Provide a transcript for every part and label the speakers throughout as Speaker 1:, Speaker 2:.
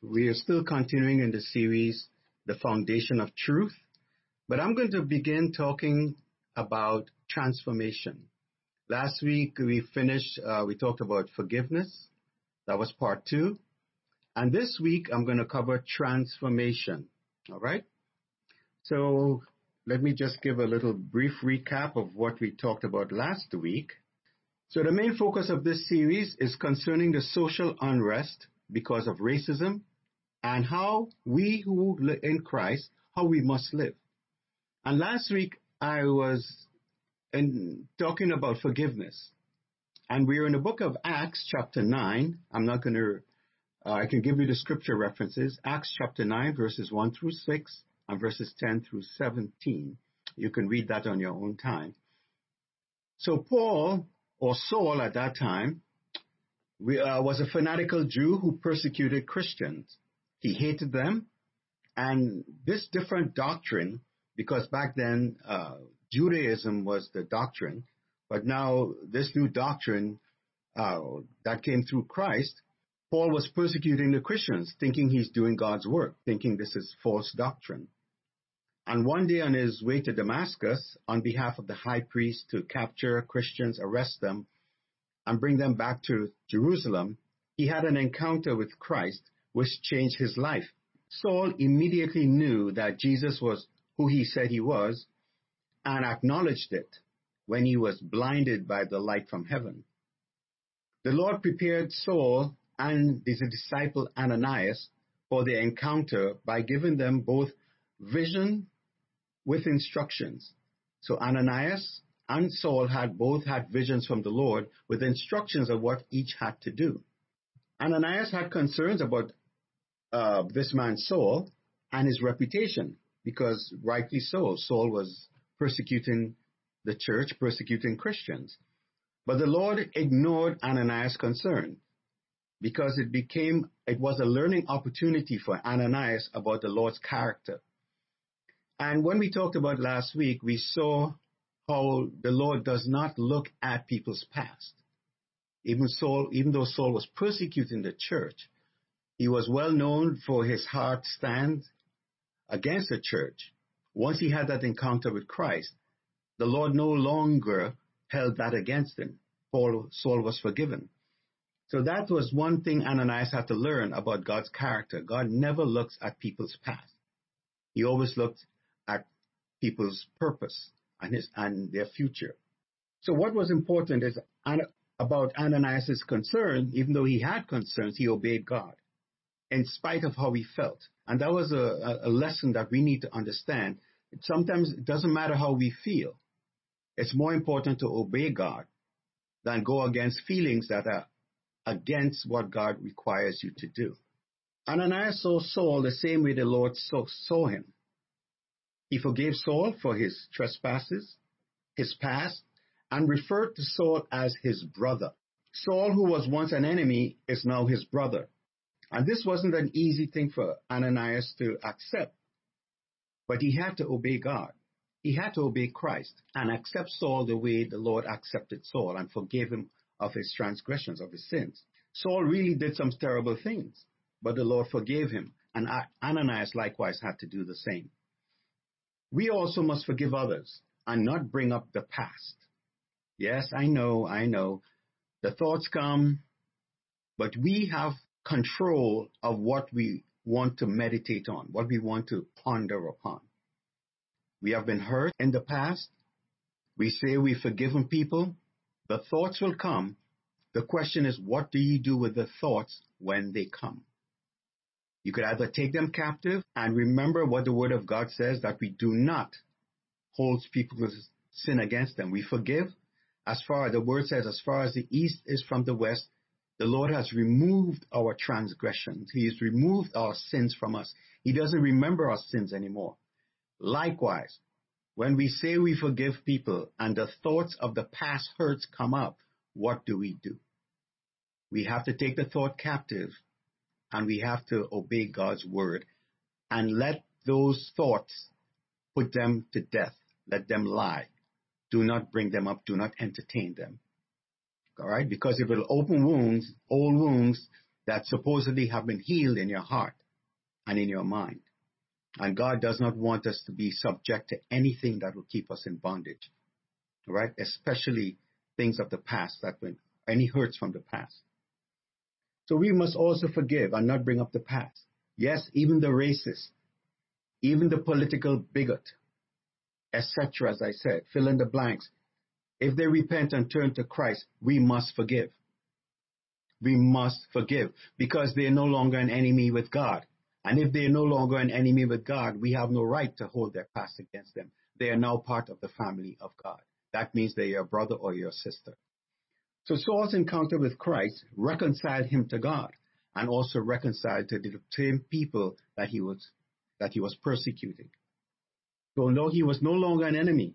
Speaker 1: We are still continuing in the series, The Foundation of Truth, but I'm going to begin talking about transformation. Last week we finished, uh, we talked about forgiveness. That was part two. And this week I'm going to cover transformation. All right? So let me just give a little brief recap of what we talked about last week. So the main focus of this series is concerning the social unrest because of racism and how we who live in Christ, how we must live. And last week I was in, talking about forgiveness. And we're in the book of Acts chapter 9. I'm not going to, uh, I can give you the scripture references. Acts chapter 9 verses 1 through 6 and verses 10 through 17. You can read that on your own time. So Paul, or Saul at that time, we, uh, was a fanatical Jew who persecuted Christians. He hated them. And this different doctrine, because back then uh, Judaism was the doctrine, but now this new doctrine uh, that came through Christ, Paul was persecuting the Christians, thinking he's doing God's work, thinking this is false doctrine. And one day on his way to Damascus, on behalf of the high priest to capture Christians, arrest them, and bring them back to Jerusalem, he had an encounter with Christ which changed his life. Saul immediately knew that Jesus was who he said he was and acknowledged it when he was blinded by the light from heaven. The Lord prepared Saul and his disciple Ananias for the encounter by giving them both vision with instructions. So Ananias and Saul had both had visions from the Lord with instructions of what each had to do. Ananias had concerns about uh, this man Saul and his reputation, because rightly so, Saul was persecuting the church, persecuting Christians. But the Lord ignored Ananias' concern because it became, it was a learning opportunity for Ananias about the Lord's character. And when we talked about last week, we saw how the Lord does not look at people's past. Even Saul, even though Saul was persecuting the church, he was well known for his hard stand against the church. Once he had that encounter with Christ, the Lord no longer held that against him. Paul, Saul was forgiven. So that was one thing Ananias had to learn about God's character. God never looks at people's past. He always looks at people's purpose and his and their future. So what was important is about Ananias' concern, even though he had concerns, he obeyed God in spite of how we felt. And that was a, a lesson that we need to understand. Sometimes it doesn't matter how we feel. It's more important to obey God than go against feelings that are against what God requires you to do. Ananias saw Saul the same way the Lord saw, saw him. He forgave Saul for his trespasses, his past, and referred to Saul as his brother. Saul, who was once an enemy, is now his brother. And this wasn't an easy thing for Ananias to accept. But he had to obey God. He had to obey Christ and accept Saul the way the Lord accepted Saul and forgave him of his transgressions, of his sins. Saul really did some terrible things, but the Lord forgave him. And Ananias likewise had to do the same. We also must forgive others and not bring up the past. Yes, I know, I know. The thoughts come, but we have control of what we want to meditate on, what we want to ponder upon. We have been hurt in the past. We say we've forgiven people. The thoughts will come. The question is, what do you do with the thoughts when they come? You could either take them captive and remember what the Word of God says that we do not hold people's sin against them. We forgive as far, as the Word says, as far as the east is from the west, the Lord has removed our transgressions. He has removed our sins from us. He doesn't remember our sins anymore. Likewise, when we say we forgive people and the thoughts of the past hurts come up, what do we do? We have to take the thought captive and we have to obey God's word and let those thoughts put them to death. Let them lie. Do not bring them up. Do not entertain them all right? Because it'll open wounds, old wounds that supposedly have been healed in your heart and in your mind. And God does not want us to be subject to anything that will keep us in bondage, right? Especially things of the past that any hurts from the past. So we must also forgive and not bring up the past. Yes, even the racist, even the political bigot, etc., as I said, fill in the blanks. If they repent and turn to Christ, we must forgive. We must forgive because they are no longer an enemy with God. And if they are no longer an enemy with God, we have no right to hold their past against them. They are now part of the family of God. That means they're your brother or your sister. So Saul's encounter with Christ reconciled him to God and also reconciled to the same people that he was that he was persecuting. So no, he was no longer an enemy,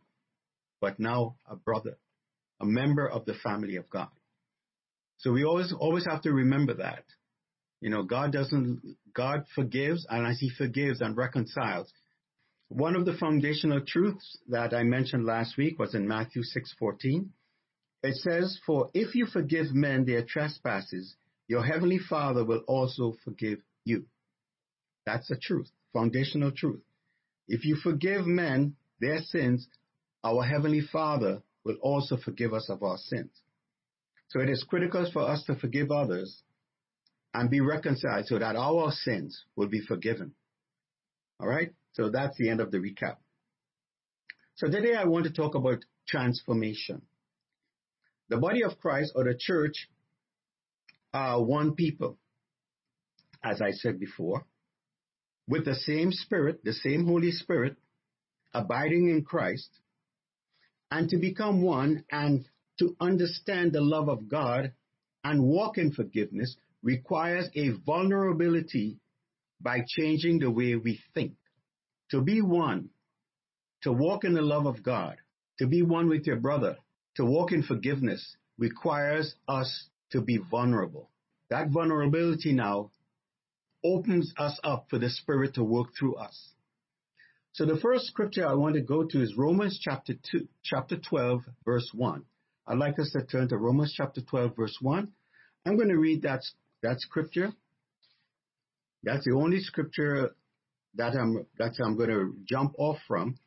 Speaker 1: but now a brother, a member of the family of God. So we always always have to remember that. You know, God doesn't God forgives and as he forgives and reconciles. One of the foundational truths that I mentioned last week was in Matthew 6:14. It says, "For if you forgive men their trespasses, your heavenly Father will also forgive you." That's the truth, foundational truth. If you forgive men their sins, our heavenly Father will also forgive us of our sins. So it is critical for us to forgive others and be reconciled so that our sins will be forgiven. All right? So that's the end of the recap. So today I want to talk about transformation. The body of Christ or the church are one people, as I said before, with the same Spirit, the same Holy Spirit, abiding in Christ, and to become one and to understand the love of God and walk in forgiveness requires a vulnerability by changing the way we think. To be one, to walk in the love of God, to be one with your brother, to walk in forgiveness requires us to be vulnerable. That vulnerability now opens us up for the Spirit to work through us. So the first scripture I want to go to is Romans chapter 2, chapter 12, verse 1. I'd like us to turn to Romans chapter 12, verse 1. I'm going to read that, that scripture. That's the only scripture that I'm, that I'm going to jump off from.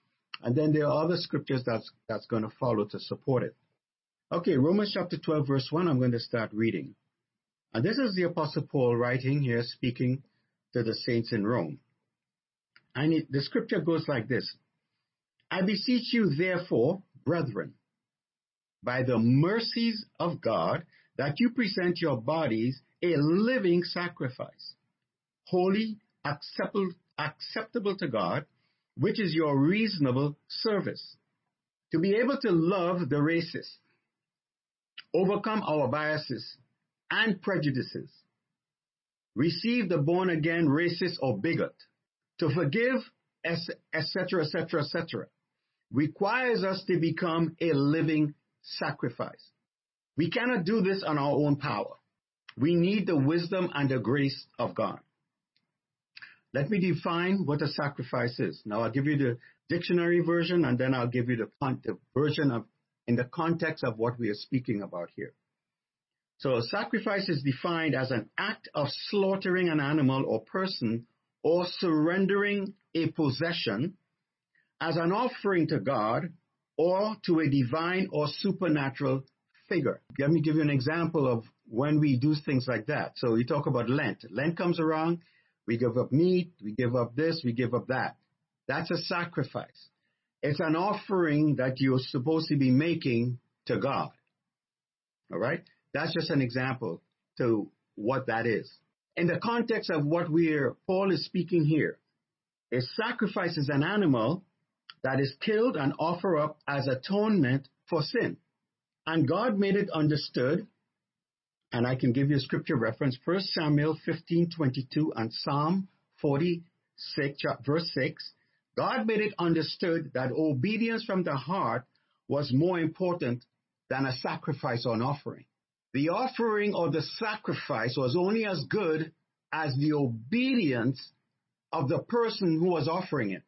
Speaker 1: And then there are other scriptures that's, that's going to follow to support it. Okay, Romans chapter 12, verse 1, I'm going to start reading. And this is the Apostle Paul writing here, speaking to the saints in Rome. And the scripture goes like this I beseech you, therefore, brethren, by the mercies of God that you present your bodies a living sacrifice, holy, acceptable, acceptable to God, which is your reasonable service. To be able to love the racist, overcome our biases and prejudices, receive the born again racist or bigot, to forgive, etc., etc., etc., requires us to become a living sacrifice. We cannot do this on our own power. We need the wisdom and the grace of God. Let me define what a sacrifice is. Now I'll give you the dictionary version and then I'll give you the, the version of in the context of what we are speaking about here. So a sacrifice is defined as an act of slaughtering an animal or person or surrendering a possession as an offering to God or to a divine or supernatural figure. Let me give you an example of when we do things like that. So we talk about Lent. Lent comes around, we give up meat, we give up this, we give up that. That's a sacrifice. It's an offering that you're supposed to be making to God. All right? That's just an example to what that is. In the context of what we're, Paul is speaking here, a sacrifice is an animal that is killed and offered up as atonement for sin. And God made it understood, and I can give you a scripture reference, 1 Samuel 15:22 and Psalm 46, verse 6. God made it understood that obedience from the heart was more important than a sacrifice or an offering. The offering or the sacrifice was only as good as the obedience of the person who was offering it.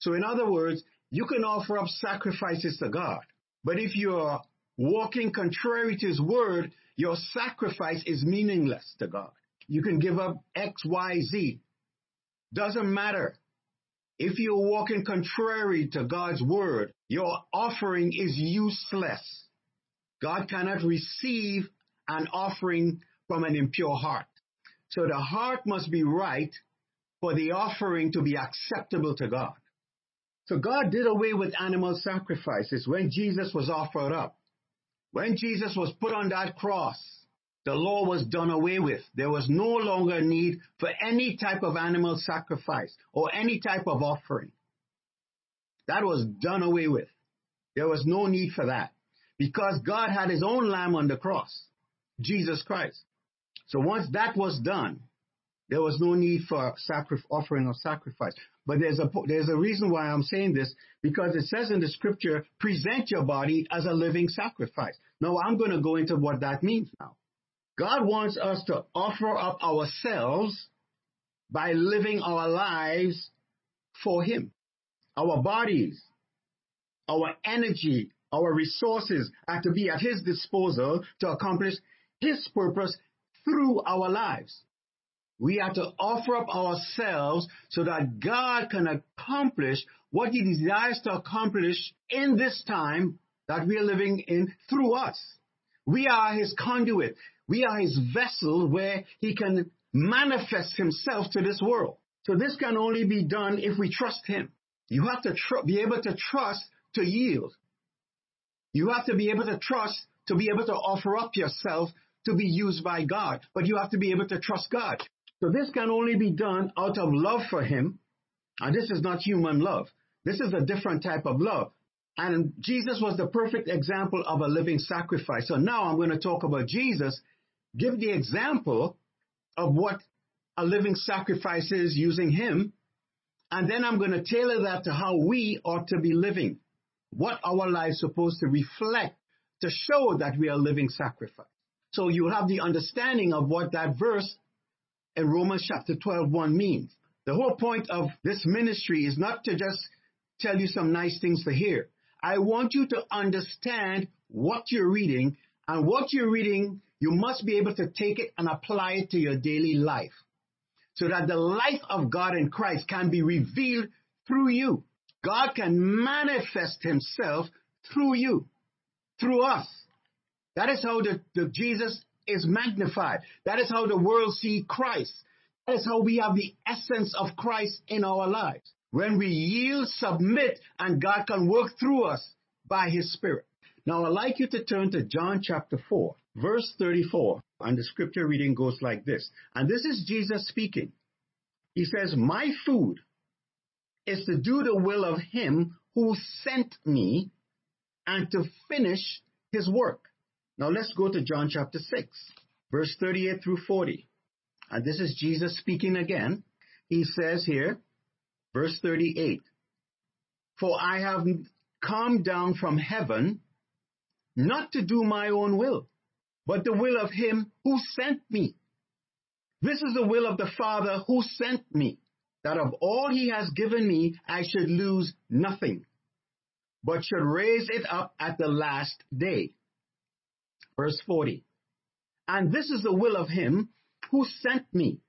Speaker 1: So in other words, you can offer up sacrifices to God, but if you're walking contrary to his word, your sacrifice is meaningless to God. You can give up X, Y, Z. Doesn't matter. If you're walking contrary to God's word, your offering is useless. God cannot receive an offering from an impure heart. So the heart must be right for the offering to be acceptable to God. So God did away with animal sacrifices when Jesus was offered up. When Jesus was put on that cross, the law was done away with. There was no longer need for any type of animal sacrifice or any type of offering. That was done away with. There was no need for that because God had his own lamb on the cross, Jesus Christ. So once that was done, there was no need for sacri- offering of sacrifice. But there's a, there's a reason why I'm saying this, because it says in the scripture, present your body as a living sacrifice. Now I'm going to go into what that means now. God wants us to offer up ourselves by living our lives for Him. Our bodies, our energy, our resources are to be at His disposal to accomplish His purpose through our lives. We are to offer up ourselves so that God can accomplish what He desires to accomplish in this time that we are living in through us. We are His conduit. We are His vessel where He can manifest Himself to this world. So this can only be done if we trust Him. You have to tr- be able to trust to yield. You have to be able to trust to be able to offer up yourself to be used by God. But you have to be able to trust God. So this can only be done out of love for him. And this is not human love. This is a different type of love. And Jesus was the perfect example of a living sacrifice. So now I'm going to talk about Jesus, give the example of what a living sacrifice is using him. And then I'm going to tailor that to how we ought to be living, what our lives supposed to reflect to show that we are living sacrifice. So you have the understanding of what that verse in Romans chapter 12, 1 means. The whole point of this ministry is not to just tell you some nice things to hear. I want you to understand what you're reading and what you're reading, you must be able to take it and apply it to your daily life so that the life of God in Christ can be revealed through you. God can manifest himself through you, through us. That is how the, the Jesus is magnified. That is how the world see Christ. That is how we have the essence of Christ in our lives. When we yield, submit, and God can work through us by His Spirit. Now I'd like you to turn to John chapter 4, verse 34. And the scripture reading goes like this. And this is Jesus speaking. He says, My food is to do the will of Him who sent me and to finish His work. Now let's go to John chapter 6, verse 38 through 40. And this is Jesus speaking again. He says here, verse 38, For I have come down from heaven not to do my own will, but the will of him who sent me. This is the will of the Father who sent me, that of all he has given me I should lose nothing, but should raise it up at the last day. Verse 40. And this is the will of him who sent me,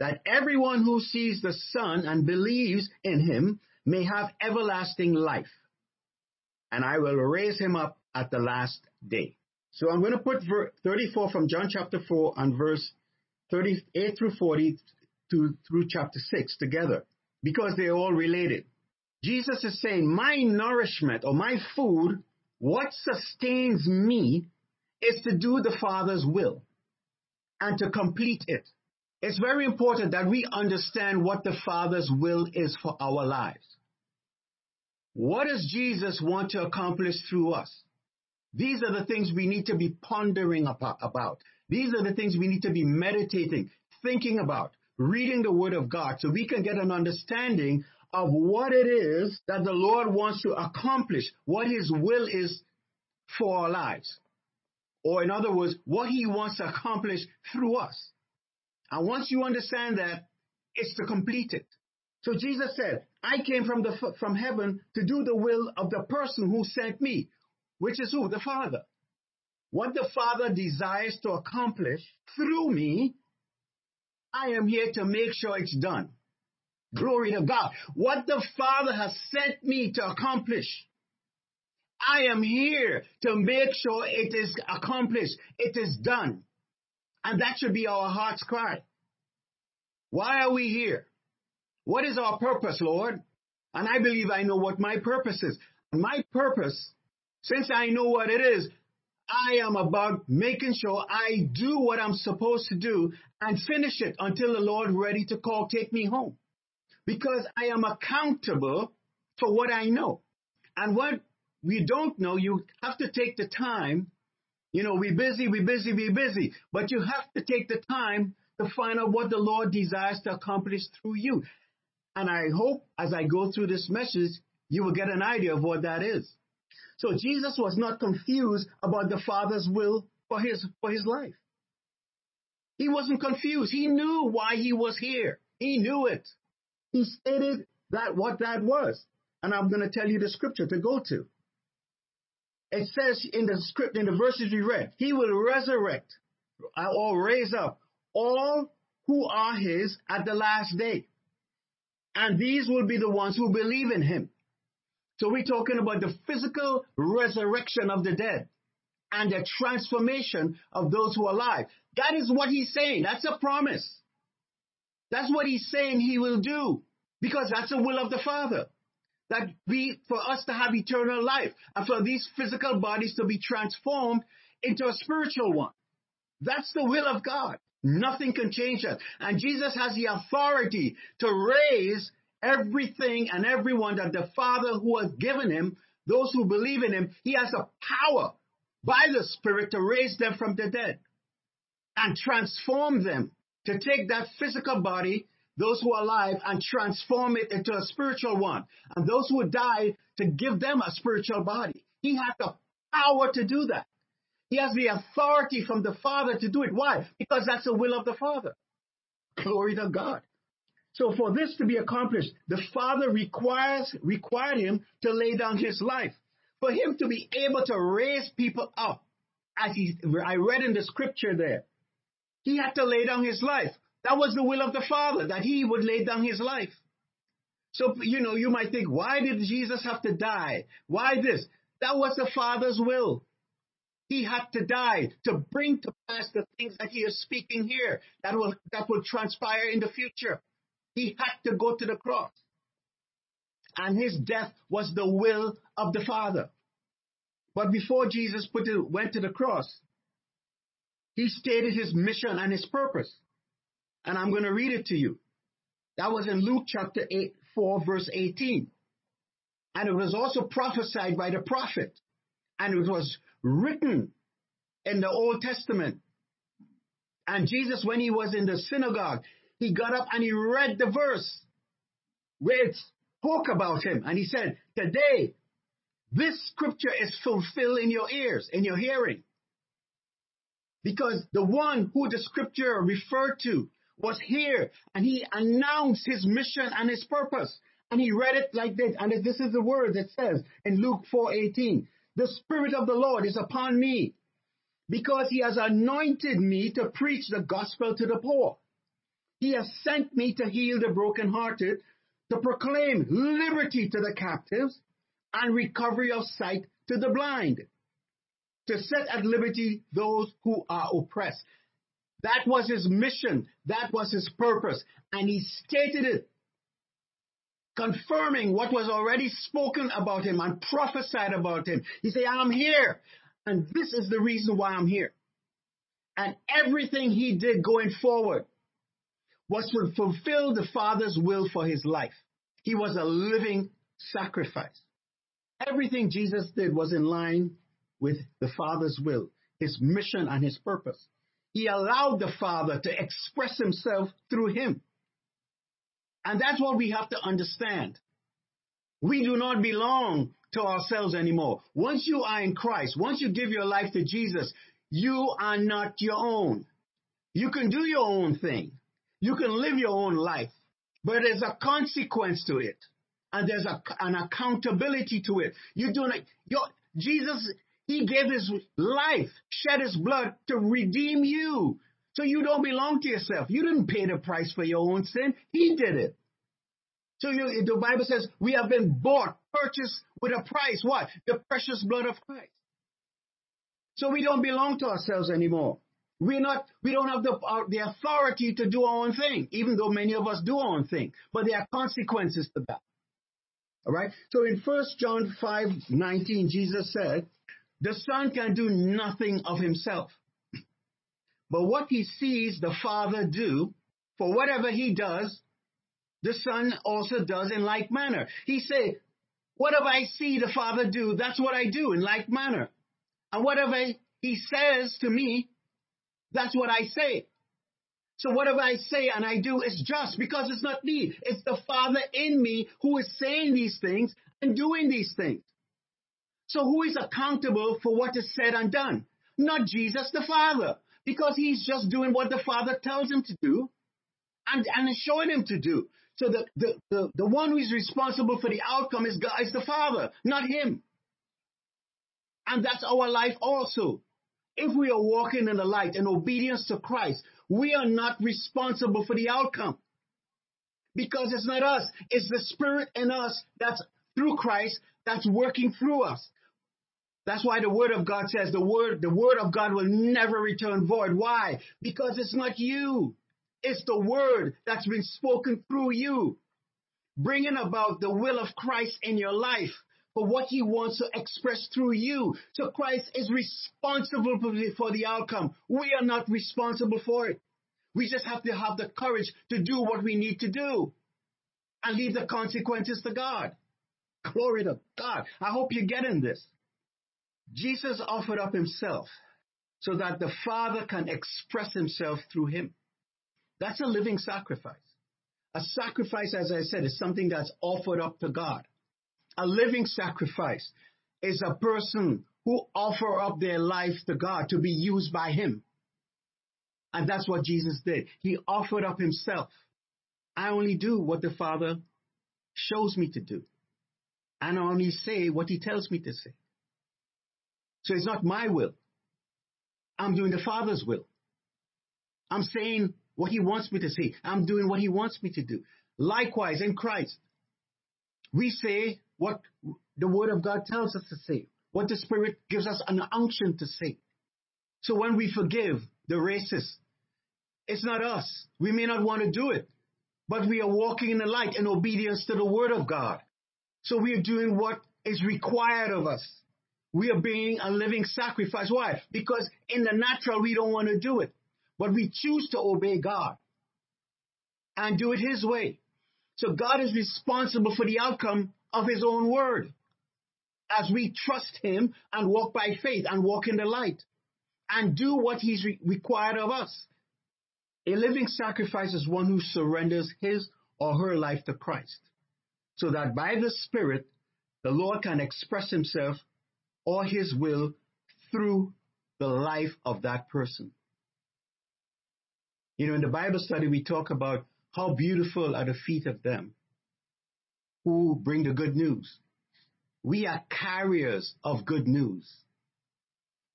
Speaker 1: that everyone who sees the Son and believes in him may have everlasting life. And I will raise him up at the last day. So I'm going to put 34 from John chapter 4 and verse 38 through 40 to, through chapter 6 together because they're all related. Jesus is saying, my nourishment or my food, what sustains me is to do the Father's will and to complete it. It's very important that we understand what the Father's will is for our lives. What does Jesus want to accomplish through us? These are the things we need to be pondering about. These are the things we need to be meditating, thinking about, reading the Word of God so we can get an understanding of what it is that the Lord wants to accomplish, what His will is for our lives. Or in other words, what he wants to accomplish through us. And once you understand that, it's to complete it. So Jesus said, I came from the, from heaven to do the will of the person who sent me, which is who? The Father. what the Father desires to accomplish through me, I am here to make sure it's done. Glory to God. What the Father has sent me to accomplish, I am here to make sure it is accomplished. It is done. And that should be our heart's cry. Why are we here? What is our purpose, Lord? And I believe I know what my purpose is. My purpose, since I know what it is, I am about making sure I do what I'm supposed to do and finish it until the Lord ready to call, take me home. Because I am accountable for what I know. And what we don't know, you have to take the time. You know, we're busy, we're busy, we're busy. But you have to take the time to find out what the Lord desires to accomplish through you. And I hope as I go through this message, you will get an idea of what that is. So Jesus was not confused about the Father's will for his, for his life. He wasn't confused. He knew why he was here. He knew it. He stated that what that was. And I'm going to tell you the scripture to go to. It says in the script, in the verses we read, he will resurrect or raise up all who are his at the last day. And these will be the ones who believe in him. So we're talking about the physical resurrection of the dead and the transformation of those who are alive. That is what he's saying. That's a promise. That's what he's saying he will do because that's the will of the Father. That we, for us to have eternal life and for these physical bodies to be transformed into a spiritual one. That's the will of God. Nothing can change that. And Jesus has the authority to raise everything and everyone that the Father who has given him, those who believe in him, he has the power by the Spirit to raise them from the dead and transform them to take that physical body, those who are alive, and transform it into a spiritual one. And those who die to give them a spiritual body. He has the power to do that. He has the authority from the Father to do it. Why? Because that's the will of the Father. Glory to God. So for this to be accomplished, the Father requires required him to lay down his life. For him to be able to raise people up, as he, I read in the scripture there, he had to lay down his life. That was the will of the Father, that he would lay down his life. So, you know, you might think, why did Jesus have to die? Why this? That was the Father's will. He had to die to bring to pass the things that he is speaking here that will, that will transpire in the future. He had to go to the cross. And his death was the will of the Father. But before Jesus it, went to the cross, he stated his mission and his purpose. And I'm going to read it to you. That was in Luke chapter 8, 4, verse 18. And it was also prophesied by the prophet. And it was written in the Old Testament. And Jesus, when he was in the synagogue, he got up and he read the verse where it spoke about him. And he said, Today, this scripture is fulfilled in your ears, in your hearing. Because the one who the scripture referred to was here and he announced his mission and his purpose. And he read it like this. And this is the word that says in Luke 4:18, the spirit of the Lord is upon me because he has anointed me to preach the gospel to the poor. He has sent me to heal the brokenhearted, to proclaim liberty to the captives and recovery of sight to the blind, to set at liberty those who are oppressed. That was his mission. That was his purpose. And he stated it, confirming what was already spoken about him and prophesied about him. He said, I'm here. And this is the reason why I'm here. And everything he did going forward was to fulfill the Father's will for his life. He was a living sacrifice. Everything Jesus did was in line with the Father's will, his mission and his purpose. He allowed the Father to express himself through him. And that's what we have to understand. We do not belong to ourselves anymore. Once you are in Christ, once you give your life to Jesus, you are not your own. You can do your own thing. You can live your own life, but there's a consequence to it. And there's a, an accountability to it. You do not, your, Jesus,
Speaker 2: He gave his life, shed his blood to redeem you. So you don't belong to yourself. You didn't pay the price for your own sin. He did it. So you, the Bible says we have been bought, purchased with a price. What? The precious blood of Christ. So we don't belong to ourselves anymore. We're not, we don't have the, uh, the authority to do our own thing, even though many of us do our own thing. But there are consequences to that. All right. So in 1 John 5 19, Jesus said, The Son can do nothing of himself. But what he sees the Father do, for whatever he does, the Son also does in like manner. He said, Whatever I see the Father do, that's what I do in like manner. And whatever he says to me, that's what I say. So whatever I say and I do is just because it's not me. It's the Father in me who is saying these things and doing these things. So who is accountable for what is said and done? Not Jesus the Father, because he's just doing what the Father tells him to do and, and showing him to do. So the, the, the, the one who is responsible for the outcome is God, is the Father, not him. And that's our life also. If we are walking in the light and obedience to Christ, we are not responsible for the outcome. Because it's not us, it's the Spirit in us that's through Christ that's working through us. That's why the word of God says the word, the word of God will never return void. Why? Because it's not you. It's the word that's been spoken through you, bringing about the will of Christ in your life for what he wants to express through you. So Christ is responsible for the outcome. We are not responsible for it. We just have to have the courage to do what we need to do and leave the consequences to God. Glory to God. I hope you're getting this. Jesus offered up himself so that the Father can express himself through him. That's a living sacrifice. A sacrifice, as I said, is something that's offered up to God. A living sacrifice is a person who offer up their life to God to be used by him. And that's what Jesus did. He offered up himself. I only do what the Father shows me to do. And I only say what he tells me to say. So it's not my will. I'm doing the Father's will. I'm saying what he wants me to say. I'm doing what he wants me to do. Likewise, in Christ, we say what the Word of God tells us to say, what the Spirit gives us an unction to say. So when we forgive the racist, it's not us. We may not want to do it, but we are walking in the light in obedience to the Word of God. So we are doing what is required of us. We are being a living sacrifice. Why? Because in the natural, we don't want to do it. But we choose to obey God and do it His way. So God is responsible for the outcome of His own word as we trust Him and walk by faith and walk in the light and do what He's re- required of us. A living sacrifice is one who surrenders his or her life to Christ so that by the Spirit, the Lord can express Himself or His will through the life of that person. You know, in the Bible study, we talk about how beautiful are the feet of them who bring the good news. We are carriers of good news.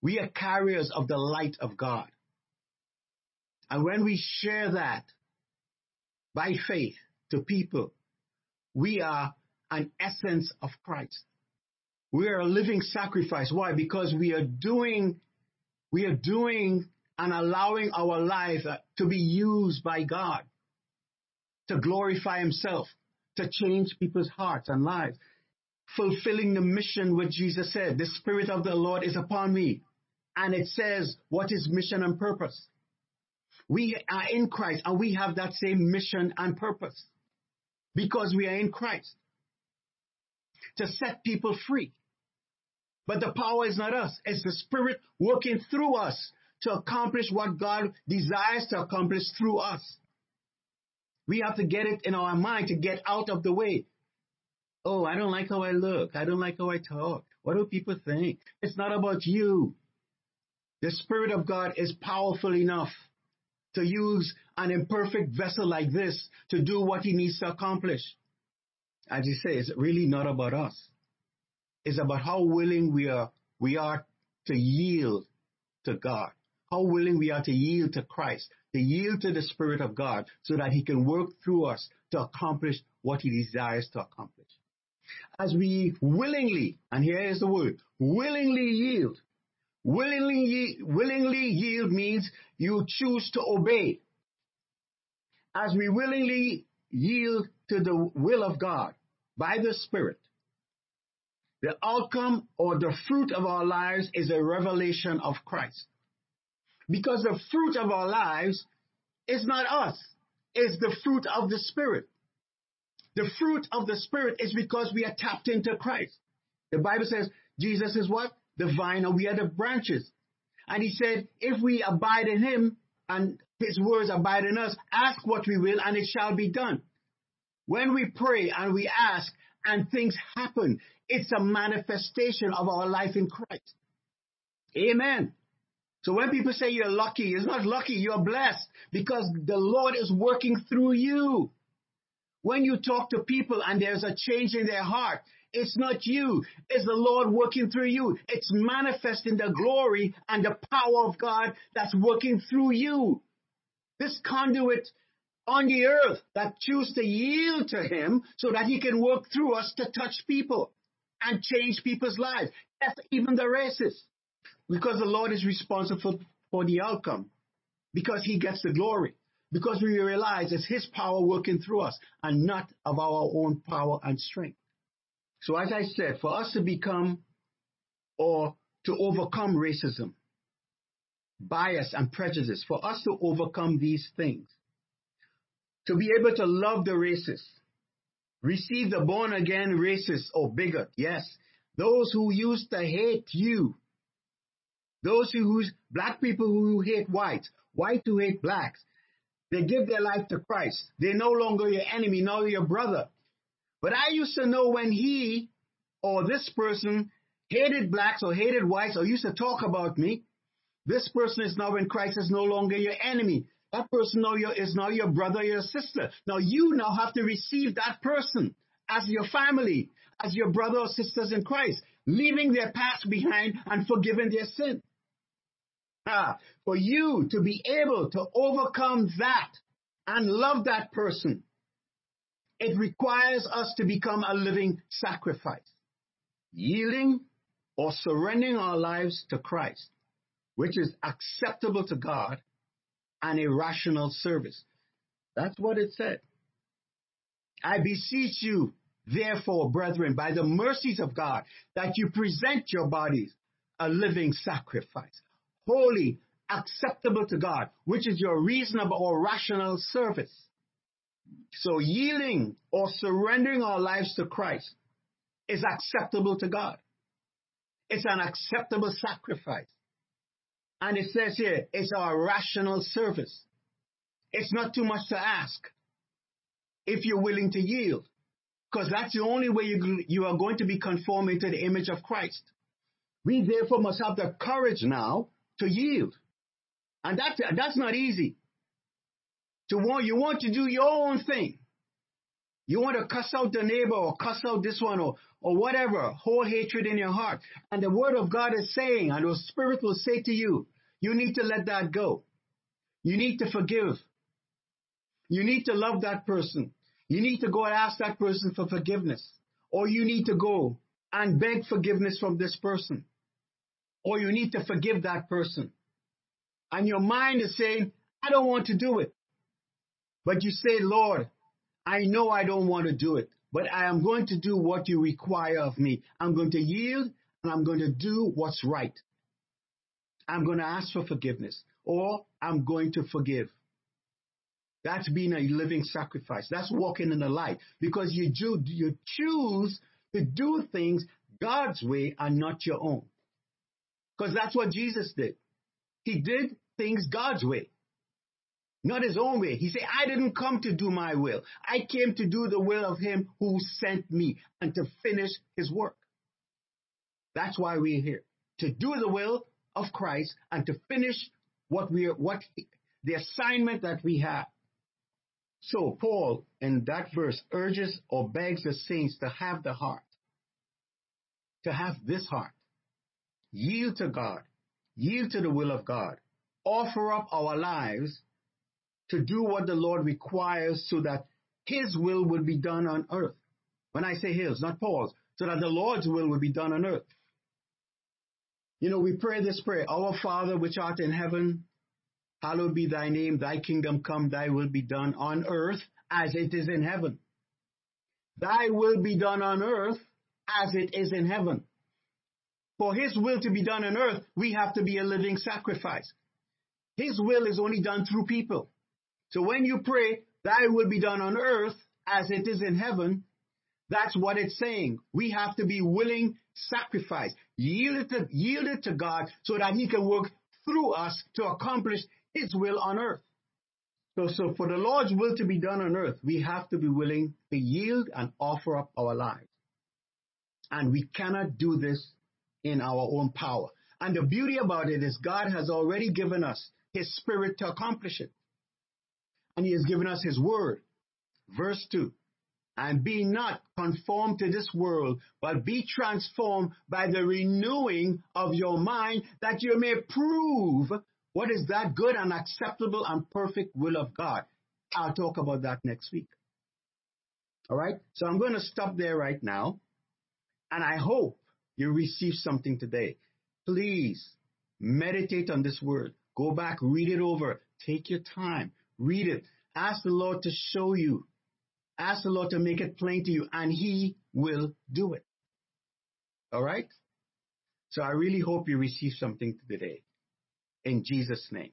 Speaker 2: We are carriers of the light of God. And when we share that by faith to people, we are an essence of Christ. We are a living sacrifice. Why? Because we are doing, we are doing and allowing our life uh, to be used by God to glorify Himself, to change people's hearts and lives, fulfilling the mission which Jesus said, the Spirit of the Lord is upon me. And it says, what is mission and purpose? We are in Christ and we have that same mission and purpose because we are in Christ to set people free. But the power is not us. It's the Spirit working through us to accomplish what God desires to accomplish through us. We have to get it in our mind to get out of the way. Oh, I don't like how I look. I don't like how I talk. What do people think? It's not about you. The Spirit of God is powerful enough to use an imperfect vessel like this to do what he needs to accomplish. As you say, it's really not about us. It's about how willing we are, we are to yield to God, how willing we are to yield to Christ, to yield to the Spirit of God so that He can work through us to accomplish what He desires to accomplish. As we willingly, and here is the word, willingly yield. Willingly, willingly yield means you choose to obey. As we willingly yield to the will of God by the Spirit, the outcome or the fruit of our lives is a revelation of Christ. Because the fruit of our lives is not us, it's the fruit of the Spirit. The fruit of the Spirit is because we are tapped into Christ. The Bible says Jesus is what? The vine and we are the branches. And he said, if we abide in him and his words abide in us, ask what we will and it shall be done. When we pray and we ask and things happen, it's a manifestation of our life in Christ. Amen. So when people say you're lucky, it's not lucky, you're blessed because the Lord is working through you. When you talk to people and there's a change in their heart, it's not you. It's the Lord working through you. It's manifesting the glory and the power of God that's working through you. This conduit on the earth that choose to yield to Him so that He can work through us to touch people and change people's lives. That's even the racists. Because the Lord is responsible for the outcome. Because He gets the glory. Because we realize it's His power working through us and not of our own power and strength. So as I said, for us to become or to overcome racism, bias and prejudice, for us to overcome these things, to be able to love the racist, receive the born again racist or oh, bigot, yes, those who used to hate you, those who, black people who hate whites, white who hate blacks, they give their life to Christ. They're no longer your enemy, now your brother. But I used to know when he or this person hated blacks or hated whites or used to talk about me, this person is now in Christ is no longer your enemy. That person now is now your brother, your sister. Now you now have to receive that person as your family, as your brother or sisters in Christ, leaving their past behind and forgiving their sin. For you to be able to overcome that and love that person, it requires us to become a living sacrifice, yielding or surrendering our lives to Christ, which is acceptable to God and a rational service. That's what it said. I beseech you, therefore, brethren, by the mercies of God, that you present your bodies a living sacrifice, holy, acceptable to God, which is your reasonable or rational service. So yielding or surrendering our lives to Christ is acceptable to God. It's an acceptable sacrifice. And it says here, it's our rational service. It's not too much to ask if you're willing to yield. Because that's the only way you, you are going to be conforming to the image of Christ. We therefore must have the courage now to yield. And that's, that's not easy. To want, you want to do your own thing. You want to cuss out the neighbor or cuss out this one or, or whatever, whole hatred in your heart. And the word of God is saying, and the spirit will say to you, you need to let that go. You need to forgive. You need to love that person. You need to go and ask that person for forgiveness. Or you need to go and beg forgiveness from this person or you need to forgive that person. And your mind is saying, I don't want to do it. But you say, Lord, I know I don't want to do it, but I am going to do what you require of me. I'm going to yield and I'm going to do what's right. I'm going to ask for forgiveness or I'm going to forgive. That's being a living sacrifice. That's walking in the light because you, do, you choose to do things God's way and not your own. Because that's what Jesus did. He did things God's way, not his own way. He said, I didn't come to do my will. I came to do the will of him who sent me and to finish his work. That's why we're here. To do the will of Christ and to finish what we are, what the assignment that we have. So Paul in that verse urges or begs the saints to have the heart, to have this heart yield to God, yield to the will of God, offer up our lives to do what the Lord requires so that His will will be done on earth. When I say His, not Paul's, so that the Lord's will will be done on earth. You know, we pray this prayer, Our Father which art in heaven, hallowed be thy name, thy kingdom come, thy will be done on earth as it is in heaven. Thy will be done on earth as it is in heaven. For his will to be done on earth, we have to be a living sacrifice. His will is only done through people. So when you pray, thy will be done on earth as it is in heaven, that's what it's saying. We have to be willing sacrifice, yield it to, yield it to God so that he can work through us to accomplish his will on earth. So, so for the Lord's will to be done on earth, we have to be willing to yield and offer up our lives. And we cannot do this in our own power. And the beauty about it is God has already given us his spirit to accomplish it. And he has given us his word. Verse 2. And be not conformed to this world, but be transformed by the renewing of your mind that you may prove what is that good and acceptable and perfect will of God? I'll talk about that next week. All right? So I'm going to stop there right now. And I hope you receive something today. Please meditate on this word. Go back, read it over. Take your time. Read it. Ask the Lord to show you. Ask the Lord to make it plain to you, and He will do it. All right? So I really hope you receive something today in Jesus' name.